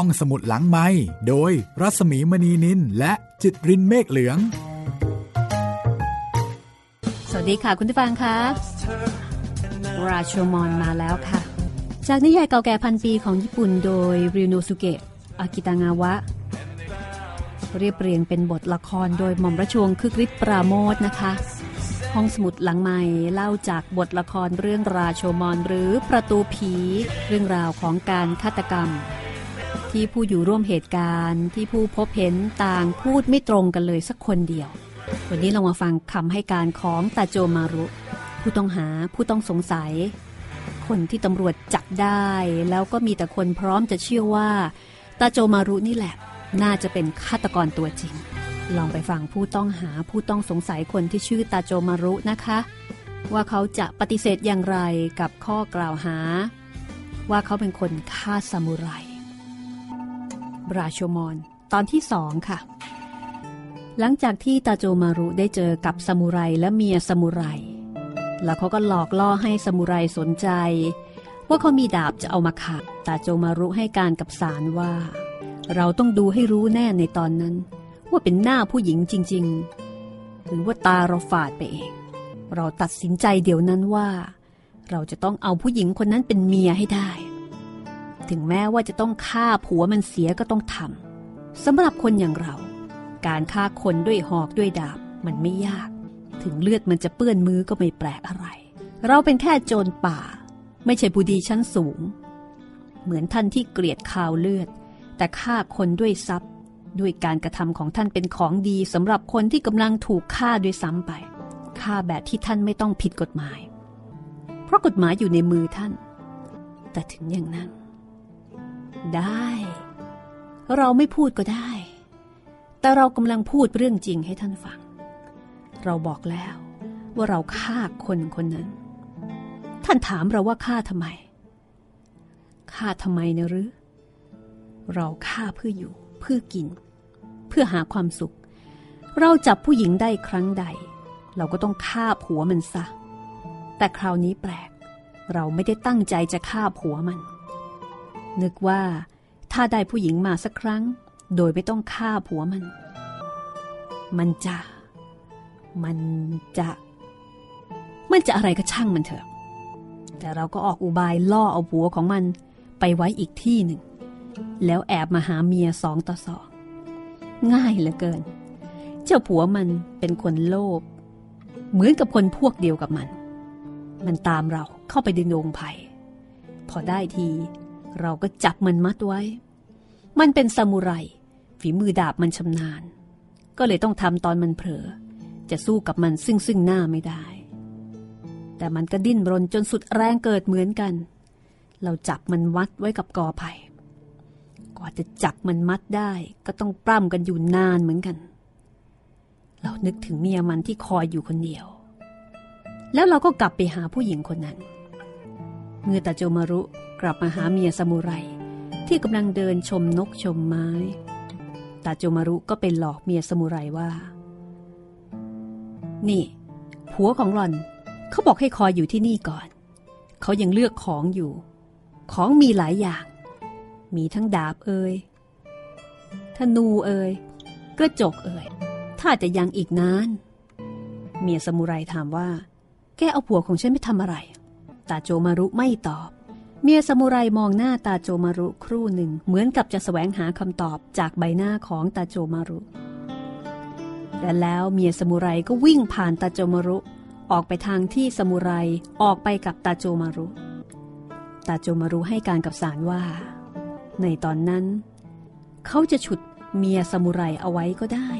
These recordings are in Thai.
ห้องสมุดหลังไม้โดยรัสมีมณีนินและจิตรินเมฆเหลือง สวัสดีค่ะคุณผู้ฟังคะราโชมอนมาแล้วค่ะ จากนิยายเก่าแก่พันปีของญี่ปุ่นโดยริโนสุเกะอากิตางาวะ เรียบเรียงเป็นบทละครโดยหม่อมราชวงศ์คึกฤทธิ์ปราโมทนะคะ ห้องสมุดหลังใหม่เล่าจากบทละครเรื่องราโชมอนหรือประตูผี เรื่องราวของการฆาตกรรม ที่ผู้อยู่ร่วมเหตุการณ์ ที่ผู้พบเห็นต่างพูดไม่ตรงกันเลยสักคนเดียว วันนี้เรามาฟังคำให้การของตาโจมารุ ผู้ต้องหาผู้ต้องสงสัย คนที่ตำรวจจับได้ แล้วก็มีแต่คนพร้อมจะเชื่อว่าตาโจมารุนี่แหละ น่าจะเป็นฆาตกรตัวจริง ลองไปฟังผู้ต้องหาผู้ต้องสงสัยคนที่ชื่อตาโจมารุนะคะ ว่าเขาจะปฏิเสธอย่างไรกับข้อกล่าวหา ว่าเขาเป็นคนฆ่าซามูไร ราโชมอน ตอนที่สองค่ะ หลังจากที่ตาโจมารุได้เจอกับซามูไรและเมียซามูไร แล้วเขาก็หลอกล่อให้ซามูไรสนใจ ว่าเขามีดาบจะเอามาขัดตาโจมารุให้การกับสารว่า เราต้องดูให้รู้แน่ในตอนนั้น ว่าเป็นหน้าผู้หญิงจริง ๆ หรือว่าตาเราฝาดไปเอง เราตัดสินใจเดี๋ยวนั้นว่า เราจะต้องเอาผู้หญิงคนนั้นเป็นเมียให้ได้ ถึงแม้ว่าจะต้องฆ่าผัวมันเสียก็ต้องทำสำหรับคนอย่างเรา การฆ่าคนด้วยหอกด้วยดาบมันไม่ยาก ถึงเลือดมันจะเปื้อนมือก็ไม่แปลกอะไร เราเป็นแค่โจรป่า ไม่ใช่ผู้ดีชั้นสูง เหมือนท่านที่เกลียดข่าวเลือด แต่ฆ่าคนด้วยทรัพย์ ด้วยการกระทำของท่านเป็นของดีสำหรับคนที่กำลังถูกฆ่าด้วยซ้ำไปฆ่าแบบที่ท่านไม่ต้องผิดกฎหมาย เพราะกฎหมายอยู่ในมือท่าน แต่ถึงอย่างนั้น ได้ เราไม่พูดก็ได้ แต่เรากำลังพูดเรื่องจริงให้ท่านฟัง เราบอกแล้วว่าเราฆ่าคนคนนั้น ท่านถามเราว่าฆ่าทำไม ฆ่าทำไมนะหรือ เราฆ่าเพื่ออยู่ เพื่อกิน เพื่อหาความสุข เราจับผู้หญิงได้ครั้งใด เราก็ต้องฆ่าผัวมันซะ แต่คราวนี้แปลก เราไม่ได้ตั้งใจจะฆ่าผัวมัน นึกว่าถ้าได้ผู้หญิงมาสักครั้ง โดยไม่ต้องฆ่าผัวมัน มันจะ มันจะ มันจะอะไรก็ช่างมันเถอะ แต่เราก็ออกอุบายล่อเอาผัวของมันไปไว้อีกที่หนึ่ง แล้วแอบมาหาเมียสองต่อสองง่ายเหลือเกิน เจ้าผัวมันเป็นคนโลภเหมือนกับคนพวกเดียวกับมัน มันตามเราเข้าไปในโรงไผ่พอได้ที เราก็จับมันมัดไว้ มันเป็นซามูไร ฝีมือดาบมันชำนาญ ก็เลยต้องทำตอนมันเผลอ จะสู้กับมันซึ่งซึ่งหน้าไม่ได้ แต่มันก็ดิ้นรนจนสุดแรงเกิดเหมือนกัน เราจับมันวัดไว้กับกอไผ่กว่าจะจับมันมัดได้ก็ต้องปล้ำกันอยู่นานเหมือนกัน เรานึกถึงเมียมันที่คอยอยู่คนเดียว แล้วเราก็กลับไปหาผู้หญิงคนนั้น เมื่อตาโจมารุกลับมาหาเมียซามูไร ที่กำลังเดินชมนกชมไม้ตาโจมารุก็เป็นหลอกเมียซามูไรว่า นี่ ผัวของหล่อนเขาบอกให้คอยอยู่ที่นี่ก่อน เขายังเลือกของอยู่ ของมีหลายอย่าง มีทั้งดาบเอ่ยธนูเอ่ยกระจกเอ่ยถ้าจะยังอีกนาน เมียสมุไรถามว่า แกเอาผัวของฉันไม่ทำอะไร ตาโจมารุไม่ตอบ เมียสมุไรมองหน้าตาโจมารุครู่หนึ่ง เหมือนกับจะแสวงหาคำตอบจากใบหน้าของตาโจมารุ และแล้วเมียสมุไรก็วิ่งผ่านตาโจมารุ ออกไปทางที่สมุไรออกไปกับตาโจมารุ ตาโจมารุให้การกับสารว่า ในตอนนั้น เขาจะฉุดเมียสมุไรเอาไว้ก็ได้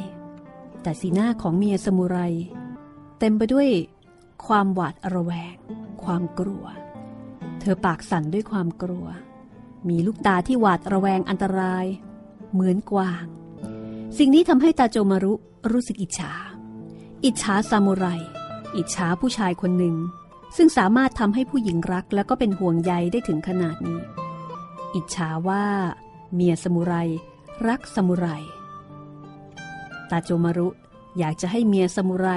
แต่สีหน้าของเมียสมุไรเต็มไปด้วย ความหวาดระแวง ความกลัว เธอปากสั่นด้วยความกลัว มีลูกตาที่หวาดระแวงอันตราย เหมือนกวาง สิ่งนี้ทำให้ตาโจมารุรู้สึกอิจฉา อิจฉาซามูไร อิจฉาผู้ชายคนหนึ่ง ซึ่งสามารถทำให้ผู้หญิงรักแล้วก็เป็นห่วงใยได้ถึงขนาดนี้ อิจฉาว่า เมียสมุไรรักสมุไร ตาโจมารุอยากจะให้เมียสมุไร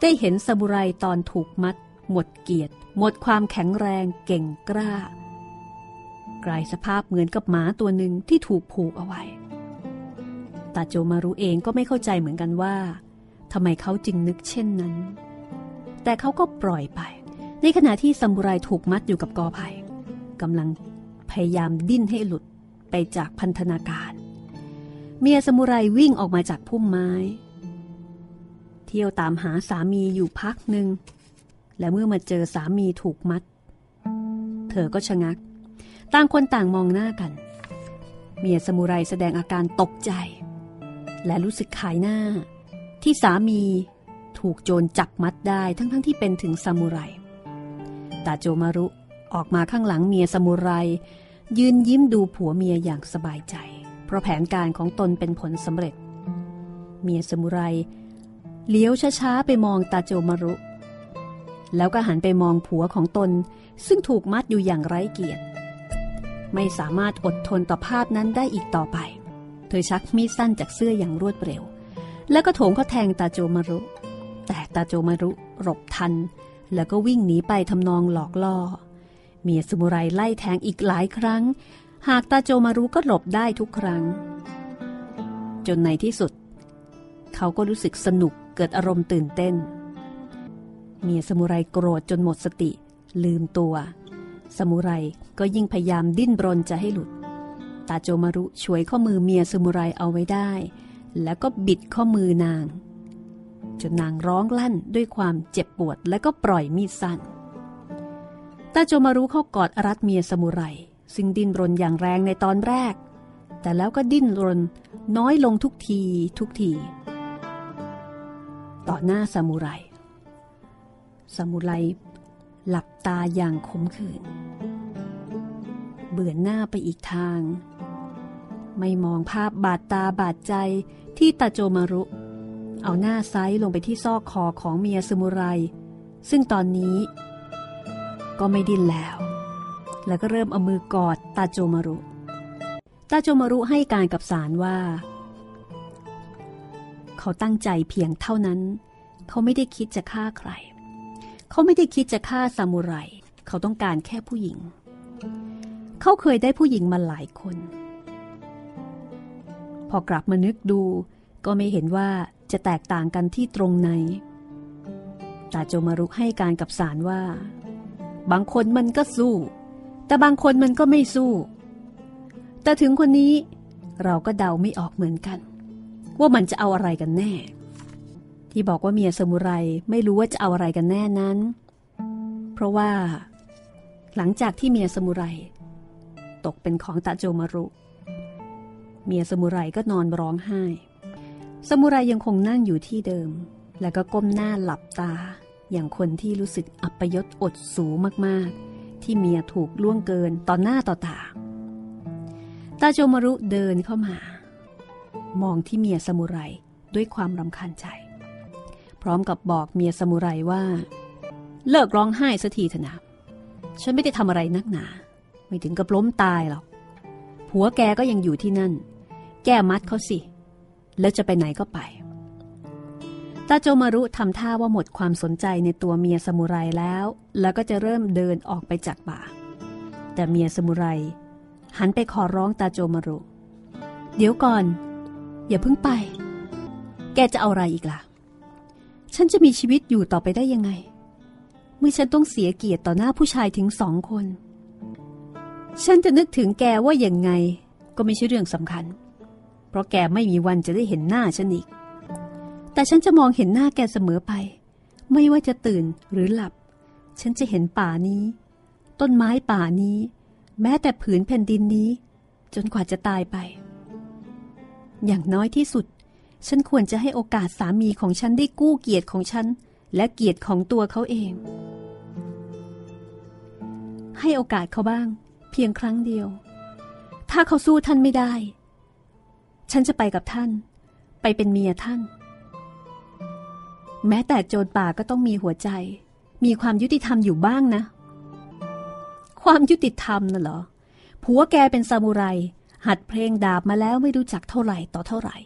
ได้เห็นสมุไรตอนถูกมัด หมดเกียรติ หมดความแข็งแรงเก่งกล้า กลายสภาพเหมือนกับหมาตัวหนึ่งที่ถูกผูกเอาไว้ตาโจมารุเองก็ไม่เข้าใจเหมือนกันว่าทำไมเขาจึงนึกเช่นนั้น แต่เขาก็ปล่อยไป ในขณะที่ซามูไรถูกมัดอยู่กับกอไผ่กำลังพยายามดิ้นให้หลุดไปจากพันธนาการ เมียสมุไรวิ่งออกมาจากพุ่มไม้ เที่ยวตามหาสามีอยู่พักหนึ่ง และเมื่อมาเจอสามีถูกมัด เธอก็ชะงัก ต่างคนต่างมองหน้ากัน เมียสมุไรแสดงอาการตกใจ และรู้สึกขายหน้า ที่สามีถูกโจรจับมัดได้ทั้งๆทที่เป็นถึงซามูไรตาโจมารุออกมาข้างหลังเมียสมุไร ยืนยิ้มดูผัวเมียอย่างสบายใจ เพราะแผนการของตนเป็นผลสำเร็จ เมียสมุไร เลี้ยวช้าๆไปมองตาโจมารุ แล้วก็หันไปมองผัวของตน ซึ่งถูกมัดอยู่อย่างไร้เกียรติ ไม่สามารถอดทนต่อภาพนั้นได้อีกต่อไป เธอชักมีดสั้นจากเสื้ออย่างรวดเร็ว แล้วก็โถงเข้าแทงตาโจมารุ แต่ตาโจมารุหลบทัน แล้วก็วิ่งหนีไปทำนองหลอกล่อ เมียสมุไรไล่แทงอีกหลายครั้ง หากตาโจมารุก็หลบได้ทุกครั้ง จนในที่สุด เขาก็รู้สึกสนุก กิดอารมณ์ตื่นเต้น เมียสมุไรโกรธจนหมดสติ ลืมตัว สมุไรก็ยิ่งพยายามดิ้นรนจะให้หลุด ตาโจมารุช่วยข้อมือเมียสมุไรเอาไว้ได้ แล้วก็บิดข้อมือนาง จนนางร้องลั่นด้วยความเจ็บปวดและก็ปล่อยมีดสั้น ตาโจมารุเข้ากอดรัดเมียสมุไรซึ่งดิ้นรนอย่างแรงในตอนแรก แต่แล้วก็ดิ้นรนน้อยลงทุกทีทุกที ต่อหน้าสมุไรสมุไรหลับตาอย่างขมขื่น เบื่อหน้าไปอีกทาง ไม่มองภาพบาดตาบาดใจที่ตาโจมารุ เอาหน้าไซลงไปที่ซอกคอของเมียสมุไรซึ่งตอนนี้ ก็ไม่ดิ้นแล้ว แล้วก็เริ่มเอามือกอดตาโจมารุ ตาโจมารุให้การกับสารว่า เขาตั้งใจเพียงเท่านั้น เขาไม่ได้คิดจะฆ่าใคร เขาไม่ได้คิดจะฆ่าซามูไร เขาต้องการแค่ผู้หญิง เขาเคยได้ผู้หญิงมาหลายคน พอกลับมานึกดูก็ไม่เห็นว่าจะแตกต่างกันที่ตรงไหน ตาโจมารุให้การกับสารว่า บางคนมันก็สู้ แต่บางคนมันก็ไม่สู้ แต่ถึงคนนี้เราก็เดาไม่ออกเหมือนกัน ว่ามันจะเอาอะไรกันแน่ ที่บอกว่าเมียสมุไรไม่รู้ว่าจะเอาอะไรกันแน่นั้น เพราะว่า หลังจากที่เมียสมุไรตกเป็นของตาโจมารุ เมียสมุไรก็นอนร้องไห้ สมุไรยังคงนั่งอยู่ที่เดิม แล้วก็ก้มหน้าหลับตา อย่างคนที่รู้สึกอัปยศอดสูมากๆ ที่เมียถูกล่วงเกินต่อหน้าต่อตาตาโจมารุเดินเข้ามา มองที่เมียสมุไรด้วยความรำคาญใจ พร้อมกับบอกเมียสมุไรว่า เลิกร้องไห้สักทีเถอะนะฉันไม่ได้ทำอะไรนักหนา ไม่ถึงกับล้มตายหรอกผัวแกก็ยังอยู่ที่นั่น แก้มัดเขาสิ แล้วจะไปไหนก็ไปตาโจมารุทำท่าว่าหมดความสนใจในตัวเมียสมุไรแล้ว แล้วก็จะเริ่มเดินออกไปจากป่า แต่เมียสมุไรหันไปขอร้องตาโจมารุ เดี๋ยวก่อน อย่าเพิ่งไป แกจะเอาอะไรอีกล่ะ ฉันจะมีชีวิตอยู่ต่อไปได้ยังไง เมื่อฉันต้องเสียเกียรติต่อหน้าผู้ชายถึงสองคน ฉันจะนึกถึงแกว่าอย่างไง ก็ไม่ใช่เรื่องสำคัญ เพราะแกไม่มีวันจะได้เห็นหน้าฉันอีก แต่ฉันจะมองเห็นหน้าแกเสมอไป ไม่ว่าจะตื่นหรือหลับ ฉันจะเห็นป่านี้ ต้นไม้ป่านี้ แม้แต่ผืนแผ่นดินนี้ จนกว่าจะตายไป อย่างน้อยที่สุด ฉันควรจะให้โอกาสสามีของฉันได้กู้เกียรติของฉัน และเกียรติของตัวเขาเอง ให้โอกาสเขาบ้าง เพียงครั้งเดียว ถ้าเขาสู้ท่านไม่ได้ ฉันจะไปกับท่าน ไปเป็นเมียท่าน แม้แต่โจรป่าก็ต้องมีหัวใจ มีความยุติธรรมอยู่บ้างนะ ความยุติธรรมน่ะเหรอผัวแกเป็นซามูไร หัดเพลงดาบมาแล้วไม่รู้จักเท่าไหร่ต่อเท่าไหร่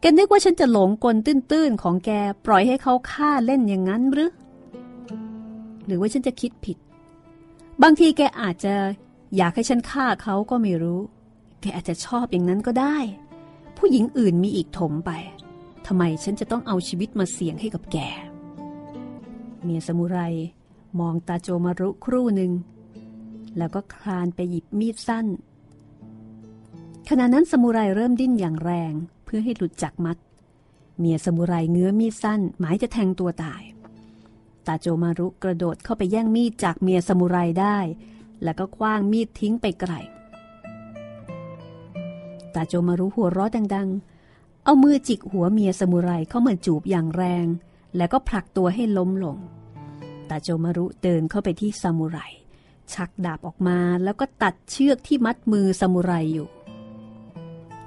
แกนึกว่าฉันจะหลงกลตื้นๆของแกปล่อยให้เขาฆ่าเล่นอย่างนั้นหรือ หรือว่าฉันจะคิดผิด บางทีแกอาจจะอยากให้ฉันฆ่าเขาก็ไม่รู้ แกอาจจะชอบอย่างนั้นก็ได้ ผู้หญิงอื่นมีอีกถมไปทำไมฉันจะต้องเอาชีวิตมาเสี่ยงให้กับแก เมียสมุไรมองตาโจมารุครู่หนึ่ง แล้วก็คลานไปหยิบมีดสั้น ขณะนั้นสมุไรเริ่มดิ้นอย่างแรง เพื่อให้หลุดจากมัด เมียสมุไรเงื้อมีดสั้น หมายจะแทงตัวตาย ตาโจมารุกระโดดเข้าไปแย่งมีดจากเมียสมุไรได้ แล้วก็คว้างมีดทิ้งไปไกลตาโจมารุหัวราะดัง ๆ เอามือจิกหัวเมียสมุไรเข้ามาจูบอย่างแรง แล้วก็ผลักตัวให้ล้มลง ตาโจมารุเดินเข้าไปที่ซามูไรชักดาบออกมาแล้วก็ตัดเชือกที่มัดมือซามูไรอยู่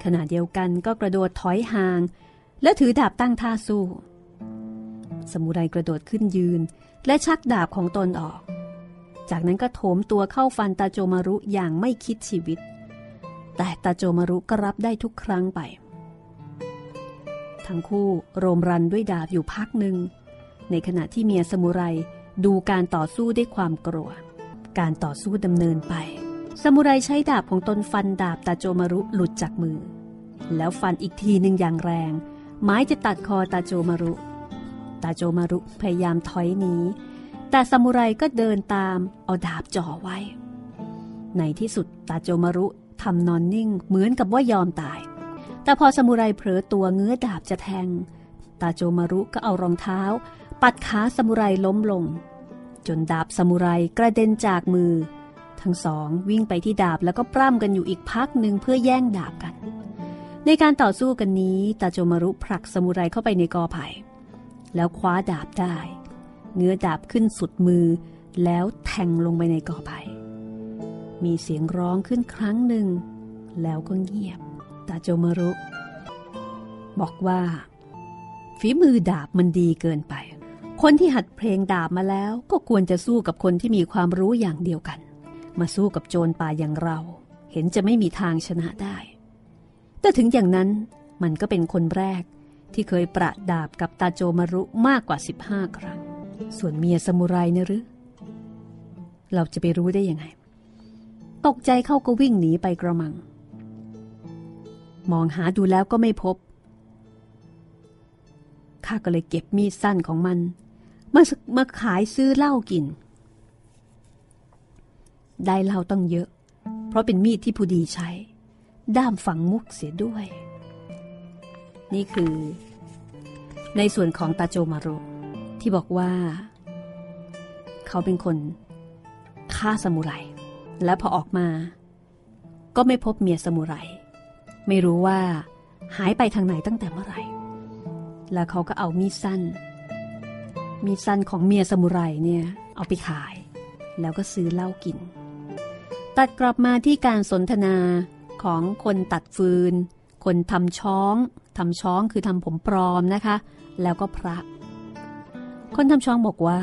ขณะเดียวกันก็กระโดดถอยห่าง และถือดาบตั้งท่าสู้ สมุไรกระโดดขึ้นยืน และชักดาบของตนออก จากนั้นก็โถมตัวเข้าฟันตาโจมารุอย่างไม่คิดชีวิต แต่ตาโจมารุก็รับได้ทุกครั้งไป ทั้งคู่โรมรันด้วยดาบอยู่พักหนึ่ง ในขณะที่เมียสมุไรดูการต่อสู้ด้วยความกลัว การต่อสู้ดำเนินไป สมุไรใช้ดาบของตนฟันดาบตาโจมารุหลุดจากมือ แล้วฟันอีกทีหนึ่งอย่างแรง ไม้จะตัดคอตาโจมารุ ตาโจมารุพยายามถอยหนีแต่สมุไรก็เดินตามเอาดาบจ่อไว้ ในที่สุดตาโจมารุทำนอนนิ่งเหมือนกับว่ายอมตาย แต่พอสมุไรเผลอตัวเงื้อดาบจะแทง ตาโจมารุก็เอารองเท้า ปัดขาสมุไรล้มลง จนดาบสมุไรกระเด็นจากมือ ทั้งสองวิ่งไปที่ดาบแล้วก็ปล้ำกันอยู่อีกพักหนึ่งเพื่อแย่งดาบกัน ในการต่อสู้กันนี้ตาโจมารุผลักสมุไรเข้าไปในกอไผ่แล้วคว้าดาบได้เงื้อดาบขึ้นสุดมือ แล้วแทงลงไปในกอไผ่มีเสียงร้องขึ้นครั้งหนึ่ง แล้วก็เงียบตาโจมารุ บอกว่าฝีมือดาบมันดีเกินไป คนที่หัดเพลงดาบมาแล้วก็ควรจะสู้กับคนที่มีความรู้อย่างเดียวกัน มาสู้กับโจรป่าอย่างเรา เห็นจะไม่มีทางชนะได้ แต่ถึงอย่างนั้นมันก็เป็นคนแรกที่เคยประดาบกับตาโจมารุมากกว่า 15 ครั้ง ส่วนเมียสมุไรนะหรือ เราจะไปรู้ได้ยังไง ตกใจเข้าก็วิ่งหนีไปกระมัง มองหาดูแล้วก็ไม่พบ ข้าก็เลยเก็บมีดสั้นของมัน มามาขายซื้อเหล้ากิน ได้เล้าต้องเยอะ เพราะเป็นมีดที่ผู้ดีใช้ ด้ามฝังมุกเสียด้วย นี่คือ ในส่วนของตาโจมารุที่บอกว่า เขาเป็นคนฆ่าสมุไรและพอออกมา ก็ไม่พบเมียสมุไรไม่รู้ว่าหายไปทางไหนตั้งแต่เมื่อไหร่ แล้วเขาก็เอามีดสั้น มีดสั้นของเมียสมุไรเนี่ย เอาไปขาย แล้วก็ซื้อเหล้ากิน ตัดกลับมาที่การสนทนาของคนตัดฟืน คนทำช้องทำช้องคือทำผมปลอมนะคะ แล้วก็พระ คนทำช้องบอกว่า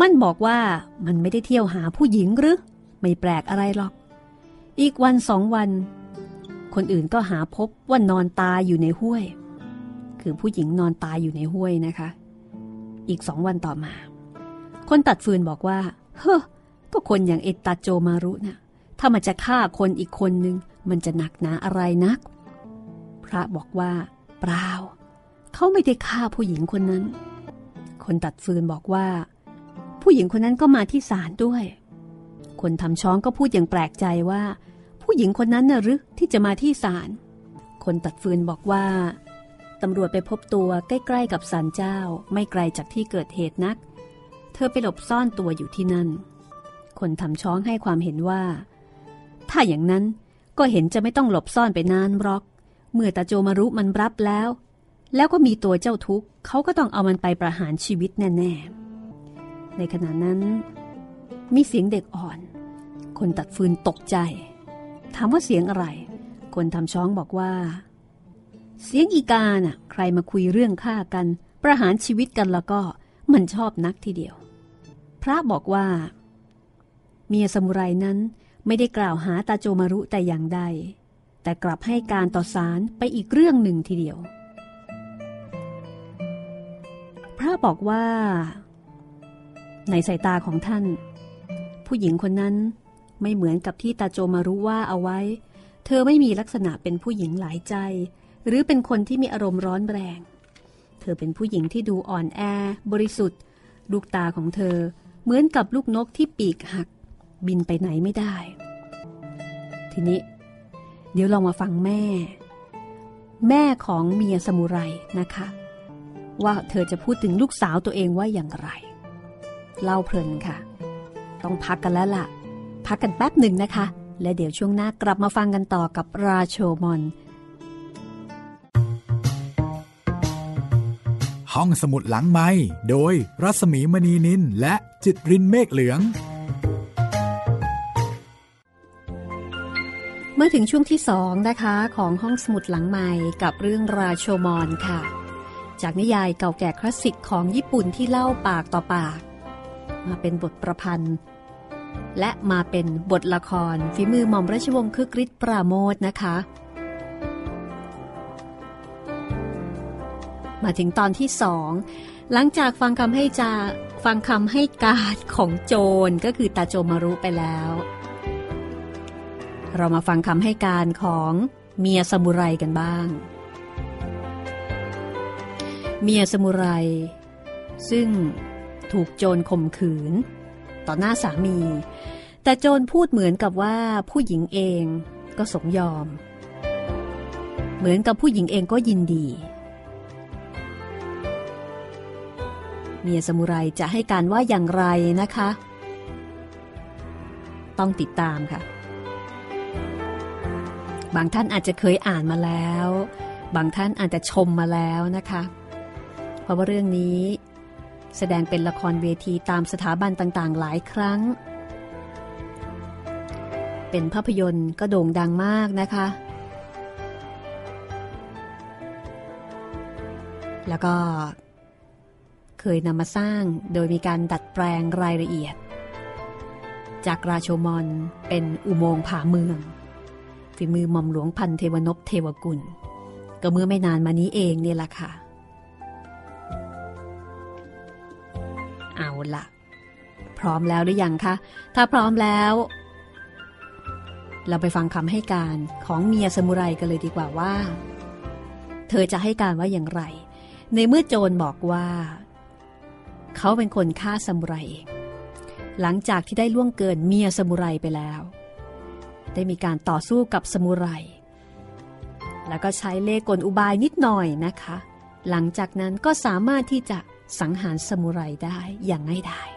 มันบอกว่ามันไม่ได้เที่ยวหาผู้หญิงหรือ ไม่แปลกอะไรหรอก อีกวันสองวัน คนอื่นก็หาพบว่านอนตายอยู่ในห้วย คือผู้หญิงนอนตายอยู่ในห้วยนะคะ อีกสองวันต่อมา คนตัดฟืนบอกว่า เฮ้อ ก็คนอย่างเอตาโจมารุนะ่ะถ้ามันจะฆ่าคนอีกคนนึง มันจะหนักหนาอะไรนัก พระบอกว่าเปล่าเขาไม่ได้ฆ่าผู้หญิงคนนั้น คนตัดฟืนบอกว่า ผู้หญิงคนนั้นก็มาที่ศาลด้วย คนทำช้องก็พูดอย่างแปลกใจว่า ผู้หญิงคนนั้นน่ะหรือที่จะมาที่ศาลคนตัดฟืนบอกว่าตำรวจไปพบตัวใกล้ๆกับศาลเจ้า ไม่ไกลจากที่เกิดเหตุนัก เธอไปหลบซ่อนตัวอยู่ที่นั่น คนทำช้องให้ความเห็นว่า ถ้าอย่างนั้นก็เห็นจะไม่ต้องหลบซ่อนไปนานหรอก เมื่อตาโจมารุมันรับแล้ว แล้วก็มีตัวเจ้าทุกข์เขาก็ต้องเอามันไปประหารชีวิตแน่ ๆ ในขณะนั้น มีเสียงเด็กอ่อน คนตัดฟืนตกใจ ถามว่าเสียงอะไร คนทำช้องบอกว่า เสียงอีกาน่ะ ใครมาคุยเรื่องฆ่ากัน ประหารชีวิตกันแล้วก็มันชอบนักทีเดียว พระบอกว่า เมียสมุไรนั้นไม่ได้กล่าวหาตาโจมารุแต่อย่างใด แต่กลับให้การต่อสารไปอีกเรื่องหนึ่งทีเดียว พระบอกว่า ในสายตาของท่าน ผู้หญิงคนนั้นไม่เหมือนกับที่ตาโจมารู้ว่าเอาไว้ เธอไม่มีลักษณะเป็นผู้หญิงหลายใจ หรือเป็นคนที่มีอารมณ์ร้อนแรง เธอเป็นผู้หญิงที่ดูอ่อนแอ บริสุทธิ์ ลูกตาของเธอเหมือนกับลูกนกที่ปีกหัก บินไปไหนไม่ได้ ทีนี้ เดี๋ยวลองมาฟังแม่ แม่ของเมียสมุไรนะคะ ว่าเธอจะพูดถึงลูกสาวตัวเองว่าอย่างไร เล่าเพลินค่ะ ต้องพักกันแล้วล่ะ พักกันแป๊บหนึ่งนะคะ และเดี๋ยวช่วงหน้ากลับมาฟังกันต่อกับราโชมอนห้องสมุดหลังไม้โดยรัสมีมณีนินและจิตรินเมฆเหลือง มื่อถึงช่วงที่สองนะคะของห้องสมุดหลังใหม่กับเรื่องราโชมอนค่ะ จากนิยายเก่าแก่คลาสสิกของญี่ปุ่นที่เล่าปากต่อปาก มาเป็นบทประพันธ์ และมาเป็นบทละครฝีมือหม่อมราชวงศ์คึกฤทธิ์ปราโมทนะคะ มาถึงตอนที่สองหลังจากฟังคำให้จาฟังคำให้การของโจรก็คือตาโจมารุไปแล้ว เรามาฟังคำให้การของเมียสมุไรกันบ้าง เมียสมุไร ซึ่งถูกโจรข่มขืน ต่อหน้าสามี แต่โจรพูดเหมือนกับว่าผู้หญิงเองก็สมยอม เหมือนกับผู้หญิงเองก็ยินดี เมียสมุไรจะให้การว่าอย่างไรนะคะ ต้องติดตามค่ะ บางท่านอาจจะเคยอ่านมาแล้ว บางท่านอาจจะชมมาแล้วนะคะ เพราะว่าเรื่องนี้แสดงเป็นละครเวทีตามสถาบันต่างๆ หลายครั้ง เป็นภาพยนตร์ก็โด่งดังมากนะคะ แล้วก็เคยนำมาสร้างโดยมีการดัดแปลงรายละเอียด จากราโชมอนเป็นอุโมงค์ผาเมือง ฝีมือหม่อมหลวงพันเทวนพเทวกุล ก็เมื่อไม่นานมานี้เองเนี่ยแหละค่ะ เอาละพร้อมแล้วหรือยังคะ ถ้าพร้อมแล้ว เราไปฟังคำให้การของเมียสมุไรกันเลยดีกว่าว่า เธอจะให้การว่าอย่างไร ในเมื่อโจรบอกว่า เขาเป็นคนฆ่าสมุไรเองหลังจากที่ได้ล่วงเกินเมียสมุไรไปแล้ว ได้มีการต่อสู้กับสมุไร แล้วก็ใช้เล่กลอุบายนิดหน่อยนะคะ หลังจากนั้นก็สามารถที่จะสังหารสมุไรได้อย่างง่ายดาย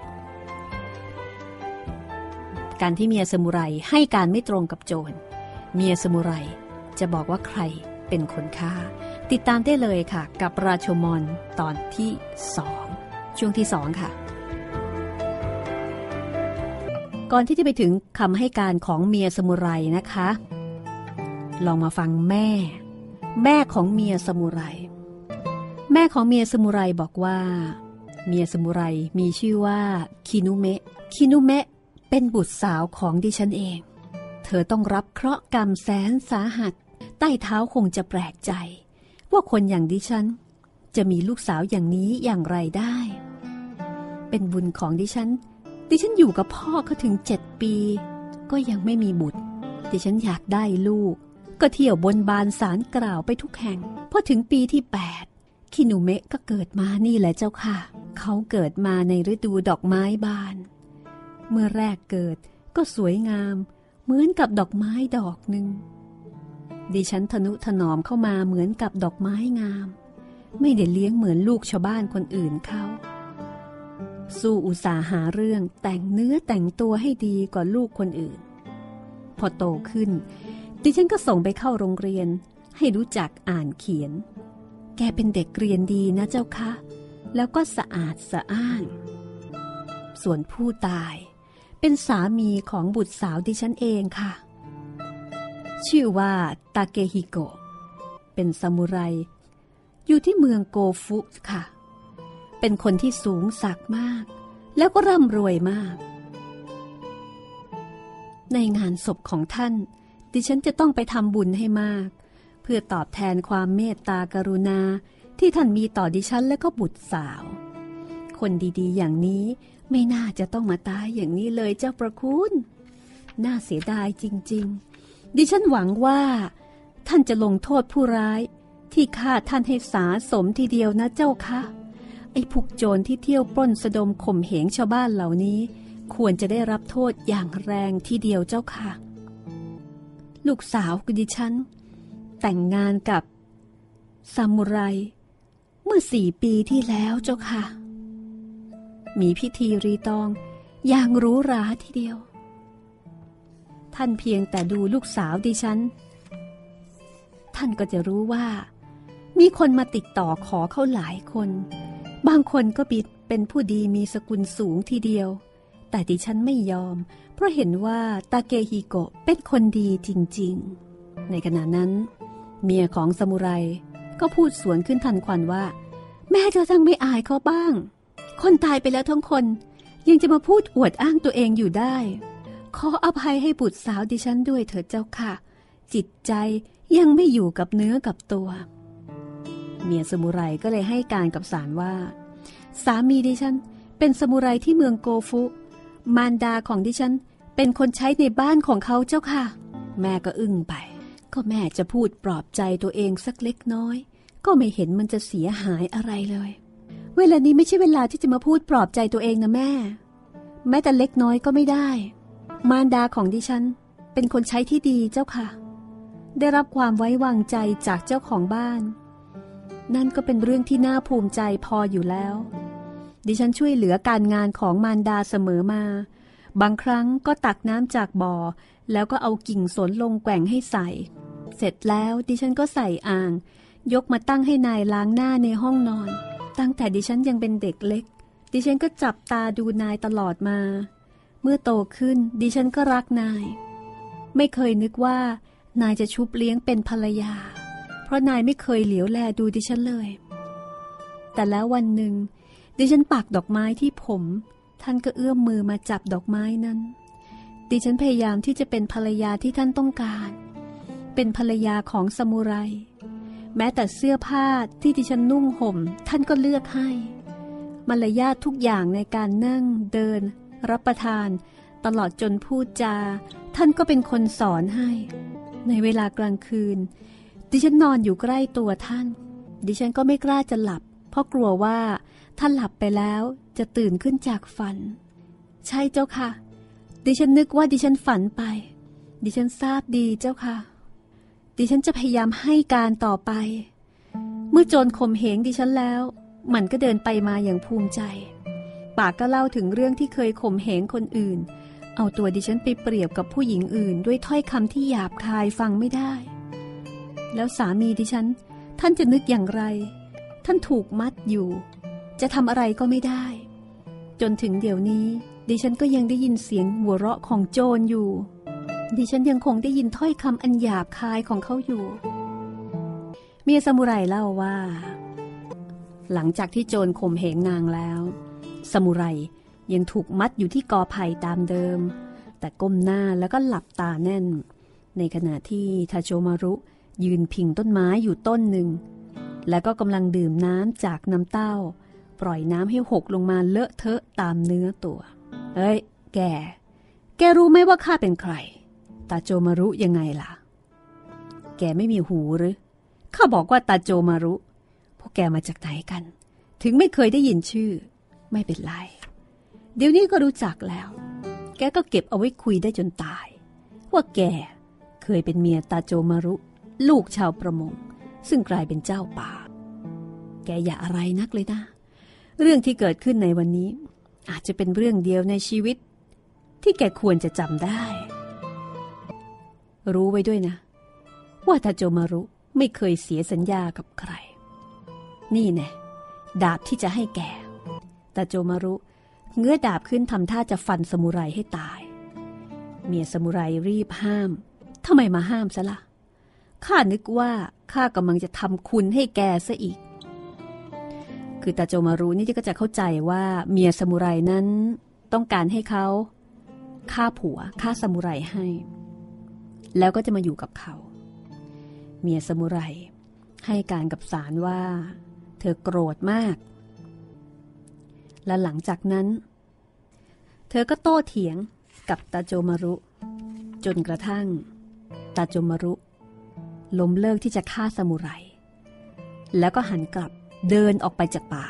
การที่เมียสมุไรให้การไม่ตรงกับโจร เมียสมุไรจะบอกว่าใครเป็นคนฆ่า ติดตามได้เลยค่ะ กับราโชมอนตอนที่สองช่วงที่สองค่ะ ก่อนที่จะไปถึงคำให้การของเมียสมุไรนะคะ ลองมาฟังแม่ แม่ของเมียสมุไร แม่ของเมียสมุไรบอกว่า เมียสมุไรมีชื่อว่าคินุเมะคินุเมะเป็นบุตรสาวของดิฉันเอง เธอต้องรับเคราะห์กรรมแสนสาหัส ใต้เท้าคงจะแปลกใจ ว่าคนอย่างดิฉัน จะมีลูกสาวอย่างนี้อย่างไรได้ เป็นบุญของดิฉัน ดิฉันอยู่กับพ่อเขาถึงเจ็ดปี ก็ยังไม่มีบุตร ดิฉันอยากได้ลูก ก็เที่ยวบนบานสารกล่าวไปทุกแห่งพอถึงปีที่แปดคินุเมะก็เกิดมานี่แหละเจ้าค่ะ เขาเกิดมาในฤดูดอกไม้บาน เมื่อแรกเกิดก็สวยงาม เหมือนกับดอกไม้ดอกหนึ่งดิฉันทนุถนอมเข้ามาเหมือนกับดอกไม้งาม ไม่ได้เลี้ยงเหมือนลูกชาวบ้านคนอื่นเขา สู้อุตสาหาเรื่องแต่งเนื้อแต่งตัวให้ดีกว่าลูกคนอื่น พอโตขึ้น ดิฉันก็ส่งไปเข้าโรงเรียน ให้รู้จักอ่านเขียน แกเป็นเด็กเรียนดีนะเจ้าคะ แล้วก็สะอาดสะอ้าน ส่วนผู้ตาย เป็นสามีของบุตรสาวดิฉันเองค่ะ ชื่อว่าตาเกฮิโกะเป็นซามูไรอยู่ที่เมืองโกฟุค่ะ เป็นคนที่สูงสักมาก แล้วก็ร่ำรวยมาก ในงานศพของท่าน ดิฉันจะต้องไปทำบุญให้มาก เพื่อตอบแทนความเมตตากรุณาที่ท่านมีต่อดิฉันและก็บุตรสาว คนดีๆ อย่างนี้ไม่น่าจะต้องมาตายอย่างนี้เลยเจ้าประคุณน่าเสียดายจริง ๆ ดิฉันหวังว่า ท่านจะลงโทษผู้ร้าย ที่ฆ่าท่านให้สาสมทีเดียวนะเจ้าค่ะ ไอ้ผูกโจรที่เที่ยวปล้นสะดมข่มเหงชาวบ้านเหล่านี้ ควรจะได้รับโทษอย่างแรงทีเดียวเจ้าค่ะ ลูกสาวกุดิฉัน แต่งงานกับซามูไร เมื่อสี่ปีที่แล้วเจ้าค่ะ มีพิธีรีตองอย่างหรู้ราทีเดียว ท่านเพียงแต่ดูลูกสาวดิฉัน ท่านก็จะรู้ว่า มีคนมาติดต่อขอเขาหลายคน บางคนก็บิดเป็นผู้ดีมีสกุลสูงทีเดียว แต่ดิฉันไม่ยอม เพราะเห็นว่าตาเกฮิโกะเป็นคนดีจริงๆ ในขณะนั้น เมียของสมุไรก็พูดสวนขึ้นทันควันว่า แม่เธอทั้งไม่อายเขาบ้าง คนตายไปแล้วทั้งคน ยังจะมาพูดอวดอ้างตัวเองอยู่ได้ ขออภัยให้บุตรสาวดิฉันด้วยเถิดเจ้าค่ะ จิตใจยังไม่อยู่กับเนื้อกับตัว เมียสมุไรก็เลยให้การกับสารว่า สามีดิฉัน เป็นสมุไรที่เมืองโกฟุ มารดาของดิฉัน เป็นคนใช้ในบ้านของเขาเจ้าค่ะ แม่ก็อึ้งไป ก็แม่จะพูดปลอบใจตัวเองสักเล็กน้อย ก็ไม่เห็นมันจะเสียหายอะไรเลย เวลานี้ไม่ใช่เวลาที่จะมาพูดปลอบใจตัวเองนะแม่ แม้แต่เล็กน้อยก็ไม่ได้ มารดาของดิฉัน เป็นคนใช้ที่ดีเจ้าค่ะ ได้รับความไว้วางใจจากเจ้าของบ้าน นั่นก็เป็นเรื่องที่น่าภูมิใจพออยู่แล้ว ดิฉันช่วยเหลือการงานของมารดาเสมอมา บางครั้งก็ตักน้ำจากบ่อ แล้วก็เอากิ่งสนลงแกว่งให้ใส่ เสร็จแล้วดิฉันก็ใส่อ่าง ยกมาตั้งให้นายล้างหน้าในห้องนอน ตั้งแต่ดิฉันยังเป็นเด็กเล็ก ดิฉันก็จับตาดูนายตลอดมา เมื่อโตขึ้นดิฉันก็รักนาย ไม่เคยนึกว่านายจะชุบเลี้ยงเป็นภรรยา ราะนายไม่เคยเหลียวแลดูดิฉันเลย แต่แล้ววันหนึ่ง ดิฉันปักดอกไม้ที่ผม ท่านก็เอื้อมมือมาจับดอกไม้นั้น ดิฉันพยายามที่จะเป็นภรรยาที่ท่านต้องการ เป็นภรรยาของสมุไร แม้แต่เสื้อผ้าที่ดิฉันนุ่งห่ม ท่านก็เลือกให้ มารยาททุกอย่างในการนั่งเดิน รับประทาน ตลอดจนพูดจา ท่านก็เป็นคนสอนให้ ในเวลากลางคืน ดิฉันนอนอยู่ใกล้ตัวท่าน ดิฉันก็ไม่กล้าจะหลับ เพราะกลัวว่าถ้าหลับไปแล้วจะตื่นขึ้นจากฝัน ใช่เจ้าค่ะ ดิฉันนึกว่าดิฉันฝันไป ดิฉันทราบดีเจ้าค่ะ ดิฉันจะพยายามให้การต่อไป เมื่อโจรข่มเหงดิฉันแล้ว มันก็เดินไปมาอย่างภูมิใจ ปากก็เล่าถึงเรื่องที่เคยข่มเหงคนอื่น เอาตัวดิฉันไปเปรียบกับผู้หญิงอื่น ด้วยถ้อยคำที่หยาบคายฟังไม่ได้ แล้วสามีดิฉัน ท่านจะนึกอย่างไร ท่านถูกมัดอยู่ จะทำอะไรก็ไม่ได้ จนถึงเดี๋ยวนี้ ดิฉันก็ยังได้ยินเสียงหัวเราะของโจรอยู่ ดิฉันยังคงได้ยินถ้อยคำอันหยาบคายของเขาอยู่ เมียสมุไรเล่าว่า หลังจากที่โจรข่มเหงนางแล้วสมุไรยังถูกมัดอยู่ที่กอไผ่ตามเดิม แต่ก้มหน้าแล้วก็หลับตาแน่น ในขณะที่ทาโชมารุ ยืนพิงต้นไม้อยู่ต้นหนึ่ง แล้วก็กำลังดื่มน้ำจากน้ำเต้า ปล่อยน้ำให้หกลงมาเลอะเทอะตามเนื้อตัว เอ้ย แก แกรู้ไหมว่าข้าเป็นใคร ตาโจมารุยังไงล่ะ แกไม่มีหูหรือ ข้าบอกว่าตาโจมารุ พวกแกมาจากไหนกัน ถึงไม่เคยได้ยินชื่อ ไม่เป็นไร เดี๋ยวนี้ก็รู้จักแล้ว แกก็เก็บเอาไว้คุยได้จนตาย ว่าแกเคยเป็นเมียตาโจมารุ ลูกชาวประมง ซึ่งกลายเป็นเจ้าป่า แกอย่าอะไรนักเลยนะ เรื่องที่เกิดขึ้นในวันนี้ อาจจะเป็นเรื่องเดียวในชีวิต ที่แกควรจะจำได้ รู้ไว้ด้วยนะ ว่าตาโจมารุไม่เคยเสียสัญญากับใคร นี่แน่ดาบที่จะให้แกตาโจมารุ เงื้อดาบขึ้นทำท่าจะฟันสมุไรให้ตาย เมียสมุไรรีบห้ามทำไมมาห้ามซะละ่ะ ข้านึกว่าข้ากำลังจะทำคุณให้แกซะอีก คือตาโจมารุนี่ก็จะเข้าใจว่าเมียสมุไรนั้นต้องการให้เขาฆ่าผัวฆ่าสมุไรให้ แล้วก็จะมาอยู่กับเขา เมียสมุไรให้การกับสารว่า เธอโกรธมาก และหลังจากนั้น เธอก็โต้เถียงกับตาโจมารุ จนกระทั่งตาโจมารุ ล้มเลิกที่จะฆ่าสมุไร แล้วก็หันกลับเดินออกไปจากป่า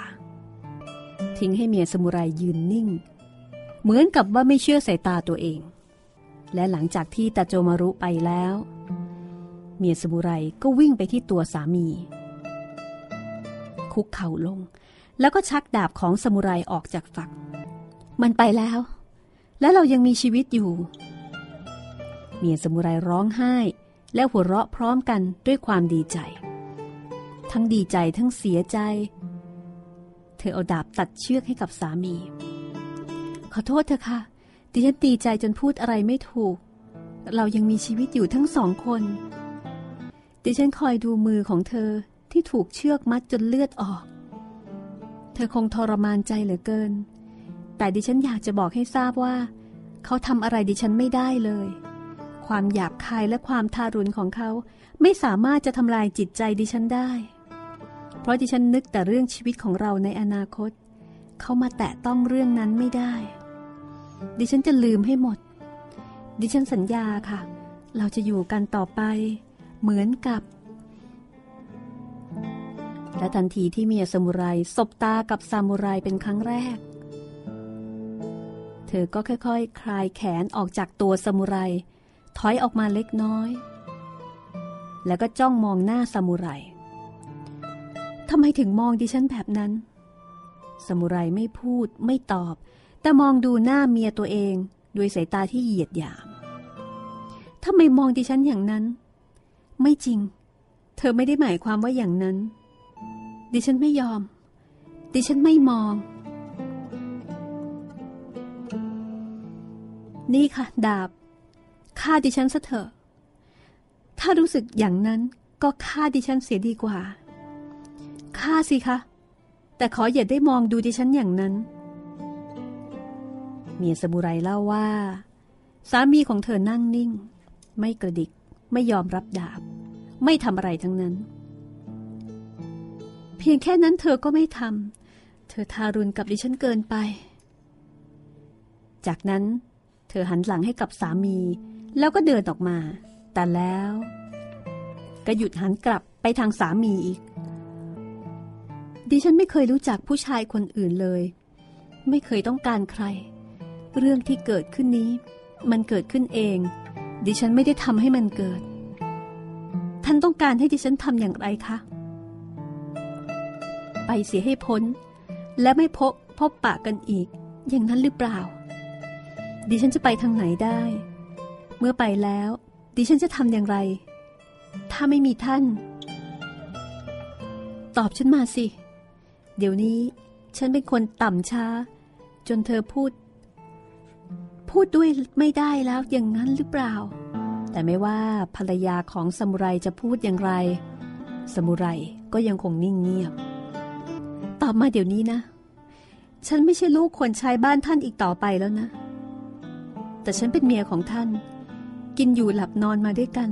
ทิ้งให้เมียสมุไรยืนนิ่ง เหมือนกับว่าไม่เชื่อสายตาตัวเอง และหลังจากที่ตาโจมารุไปแล้ว เมียสมุไรก็วิ่งไปที่ตัวสามี คุกเข่าลง แล้วก็ชักดาบของสมุไรออกจากฝัก มันไปแล้ว และเรายังมีชีวิตอยู่ เมียสมุไรร้องไห้ และหัวเราะพร้อมกันด้วยความดีใจ ทั้งดีใจทั้งเสียใจ เธอเอาดาบตัดเชือกให้กับสามี ขอโทษเธอค่ะ ดิฉันดีใจจนพูดอะไรไม่ถูก เรายังมีชีวิตอยู่ทั้งสองคน ดิฉันคอยดูมือของเธอที่ถูกเชือกมัดจนเลือดออก เธอคงทรมานใจเหลือเกิน แต่ดิฉันอยากจะบอกให้ทราบว่า เขาทำอะไรดิฉันไม่ได้เลย ความหยาบคายและความทารุณของเขา ไม่สามารถจะทำลายจิตใจดิฉันได้ เพราะดิฉันนึกแต่เรื่องชีวิตของเราในอนาคต เขามาแตะต้องเรื่องนั้นไม่ได้ ดิฉันจะลืมให้หมด ดิฉันสัญญาค่ะ เราจะอยู่กันต่อไป เหมือนกับ และทันทีที่เมียสมุไรสบตากับซามูไรเป็นครั้งแรกเธอก็ค่อยๆคคลายแขนออกจากตัวสมุไร ถอยออกมาเล็กน้อย แล้วก็จ้องมองหน้าสมุไรทำไมถึงมองดิฉันแบบนั้นสมุไรไม่พูดไม่ตอบ แต่มองดูหน้าเมียตัวเองด้วยสายตาที่เหยียดหยามทำไมมองดิฉันอย่างนั้น ไม่จริง เธอไม่ได้หมายความว่าอย่างนั้น ดิฉันไม่ยอม ดิฉันไม่มอง นี่ค่ะ ดาบ ฆ่าดิฉันซะเถอะ ถ้ารู้สึกอย่างนั้นก็ฆ่าดิฉันเสียดีกว่า ฆ่าสิคะ แต่ขออย่าได้มองดูดิฉันอย่างนั้น เมียสมุไรเล่าว่า สามีของเธอนั่งนิ่ง ไม่กระดิก ไม่ยอมรับดาบ ไม่ทำอะไรทั้งนั้น เพียงแค่นั้นเธอก็ไม่ทำ เธอทารุณกับดิฉันเกินไป จากนั้นเธอหันหลังให้กับสามี แล้วก็เดินออกมา แต่แล้ว ก็หยุดหันกลับไปทางสามีอีก ดิฉันไม่เคยรู้จักผู้ชายคนอื่นเลย ไม่เคยต้องการใคร เรื่องที่เกิดขึ้นนี้ มันเกิดขึ้นเอง ดิฉันไม่ได้ทำให้มันเกิด ท่านต้องการให้ดิฉันทำอย่างไรคะ ไปเสียให้พ้น และไม่พบพบปะกันอีก อย่างนั้นหรือเปล่า ดิฉันจะไปทางไหนได้ เมื่อไปแล้ว ดิฉันจะทำอย่างไร ถ้าไม่มีท่าน ตอบฉันมาสิ เดี๋ยวนี้ ฉันเป็นคนต่ำช้า จนเธอพูด พูดด้วยไม่ได้แล้วอย่างนั้นหรือเปล่า แต่ไม่ว่าภรรยาของสมุไรจะพูดอย่างไร สมุไรก็ยังคงนิ่งเงียบ ตอบมาเดี๋ยวนี้นะ ฉันไม่ใช่ลูกคนชายบ้านท่านอีกต่อไปแล้วนะแต่ฉันเป็นเมียของท่าน กินอยู่หลับนอนมาด้วยกัน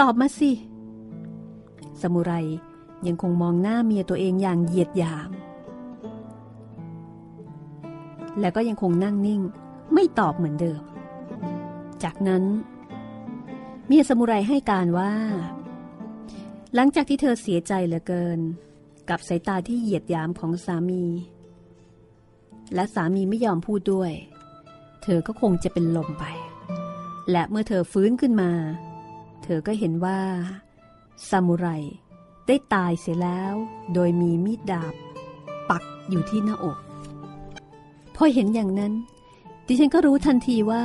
ตอบมาสิ สมุไรยังคงมองหน้าเมียตัวเองอย่างเหยียดหยาม แล้วก็ยังคงนั่งนิ่ง ไม่ตอบเหมือนเดิม จากนั้น เมียสมุไรให้การว่า หลังจากที่เธอเสียใจเหลือเกิน กับสายตาที่เหยียดหยามของสามี และสามีไม่ยอมพูดด้วย เธอก็คงจะเป็นลมไป และเมื่อเธอฟื้นขึ้นมา เธอก็เห็นว่า ซามูไรได้ตายเสียแล้ว โดยมีมีดดาบ ปักอยู่ที่หน้าอก พอเห็นอย่างนั้น ดิฉันก็รู้ทันทีว่า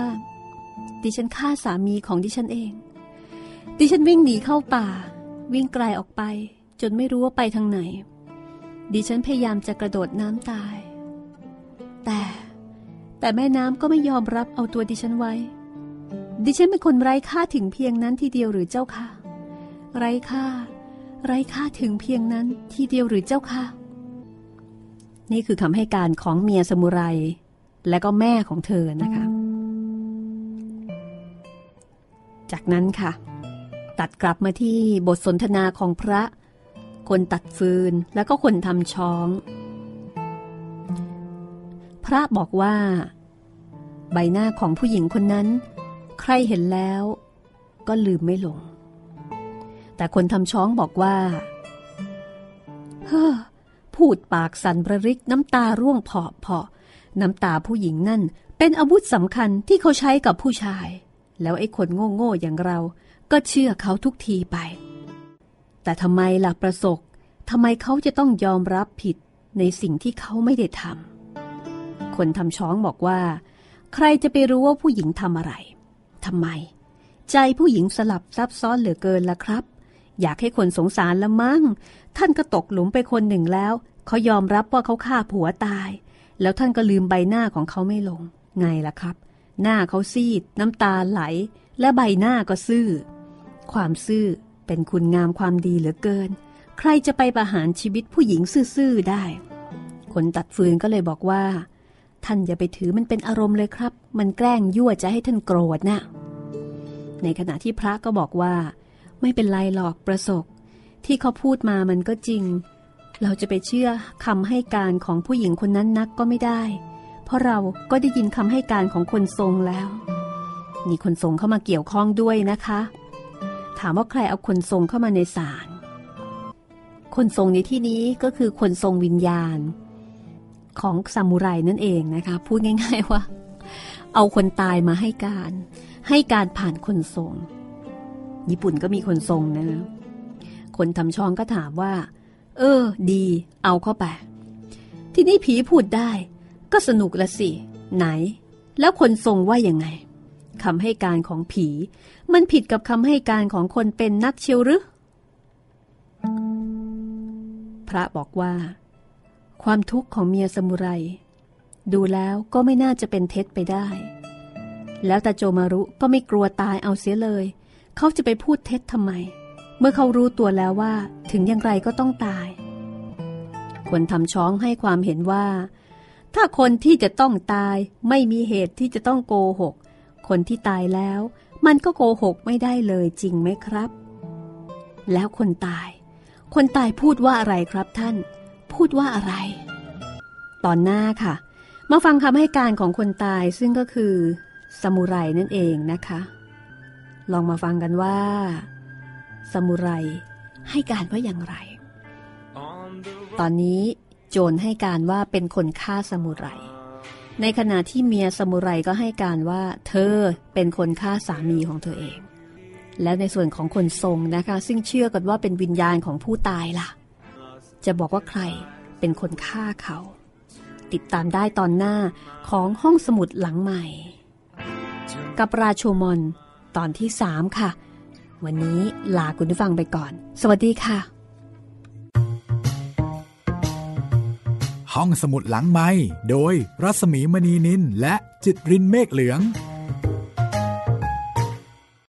ดิฉันฆ่าสามีของดิฉันเอง ดิฉันวิ่งหนีเข้าป่า วิ่งไกลออกไป จนไม่รู้ว่าไปทางไหน ดิฉันพยายามจะกระโดดน้ำตาย แต่แต่แม่น้ำก็ไม่ยอมรับเอาตัวดิฉันไว้ ดิฉันเป็นคนไร้ค่าถึงเพียงนั้นทีเดียวหรือเจ้าค่ะ ไร้ค่า ไร้ค่าถึงเพียงนั้นทีเดียวหรือเจ้าค่ะ นี่คือคำให้การของเมียสมุไร และก็แม่ของเธอนะคะ จากนั้นค่ะ ตัดกลับมาที่บทสนทนาของพระ คนตัดฟืนแล้วก็คนทำช้อง พระบอกว่า ใบหน้าของผู้หญิงคนนั้น ใครเห็นแล้วก็ลืมไม่ลง แต่คนทำช้องบอกว่าเฮ้อพูดปากสั่นประริกน้ำตาร่วงเพาะเพาะน้ำตาผู้หญิงนั่นเป็นอาวุธสำคัญที่เขาใช้กับผู้ชาย แล้วไอ้คนโง่ๆอย่างเราก็เชื่อเขาทุกทีไป แต่ทำไมล่ะประสกทำไมเขาจะต้องยอมรับผิดในสิ่งที่เขาไม่ได้ทำคนทำช้องบอกว่า ใครจะไปรู้ว่าผู้หญิงทำอะไร ทำไม ใจผู้หญิงสลับซับซ้อนเหลือเกินละครับ อยากให้คนสงสารละมั้ง ท่านก็ตกหลุมไปคนหนึ่งแล้ว เขายอมรับว่าเขาฆ่าผัวตาย แล้วท่านก็ลืมใบหน้าของเขาไม่ลง ไงล่ะครับ หน้าเขาซีด น้ำตาไหล และใบหน้าก็ซื่อ ความซื่อเป็นคุณงามความดีเหลือเกิน ใครจะไปประหารชีวิตผู้หญิงซื่อๆได้ คนตัดฟืนก็เลยบอกว่า ท่านอย่าไปถือมันเป็นอารมณ์เลยครับ มันแกล้งยั่วจะให้ท่านโกรธนะ่ะในขณะที่พระก็บอกว่า ไม่เป็นไรหรอกประสบที่เขาพูดมามันก็จริง เราจะไปเชื่อคำให้การของผู้หญิงคนนั้นนักก็ไม่ได้ เพราะเราก็ได้ยินคำให้การของคนทรงแล้วมีคนทรงเข้ามาเกี่ยวข้องด้วยนะคะ ถามว่าใครเอาคนทรงเข้ามาในศาลคนทรงในที่นี้ก็คือคนทรงวิญญาณ ของซามูไรนั่นเองนะคะ พูดง่าย ๆว่า เอาคนตายมาให้การ ให้การผ่านคนทรง ญี่ปุ่นก็มีคนทรงนะคนทำช่องก็ถามว่า เออ ดี เอาเข้าไป ที่นี่ผีพูดได้ ก็สนุกละสิ ไหน แล้วคนทรงว่ายังไงคำให้การของผี มันผิดกับคำให้การของคนเป็นนักเชียวหรือพระบอกว่า ความทุกข์ของเมียสมุไร ดูแล้วก็ไม่น่าจะเป็นเท็จไปได้ แล้วตาโจมารุก็ไม่กลัวตายเอาเสียเลย เขาจะไปพูดเท็จทำไม เมื่อเขารู้ตัวแล้วว่าถึงอย่างไรก็ต้องตาย คนทำช้องให้ความเห็นว่า ถ้าคนที่จะต้องตายไม่มีเหตุที่จะต้องโกหก คนที่ตายแล้ว มันก็โกหกไม่ได้เลยจริงไหมครับ แล้วคนตาย คนตายพูดว่าอะไรครับท่าน พูดว่าอะไร ตอนหน้าค่ะ มาฟังคำให้การของคนตายซึ่งก็คือสมุไรนั่นเองนะคะ ลองมาฟังกันว่าสมุไรให้การว่าอย่างไร ตอนนี้โจรให้การว่าเป็นคนฆ่าสมุไร ในขณะที่เมียสมุไรก็ให้การว่า เธอเป็นคนฆ่าสามีของเธอเอง แล้วในส่วนของคนทรงนะคะ ซึ่งเชื่อกันว่าเป็นวิญญาณของผู้ตายล่ะ จะบอกว่าใครเป็นคนฆ่าเขา ติดตามได้ตอนหน้าของห้องสมุดหลังใหม่ กับราโชมอนตอนที่สามค่ะ วันนี้ลาคุณผู้ฟังไปก่อน สวัสดีค่ะ ห้องสมุดหลังไม้โดยรัสมีมณีนินและจิตรินเมฆเหลือง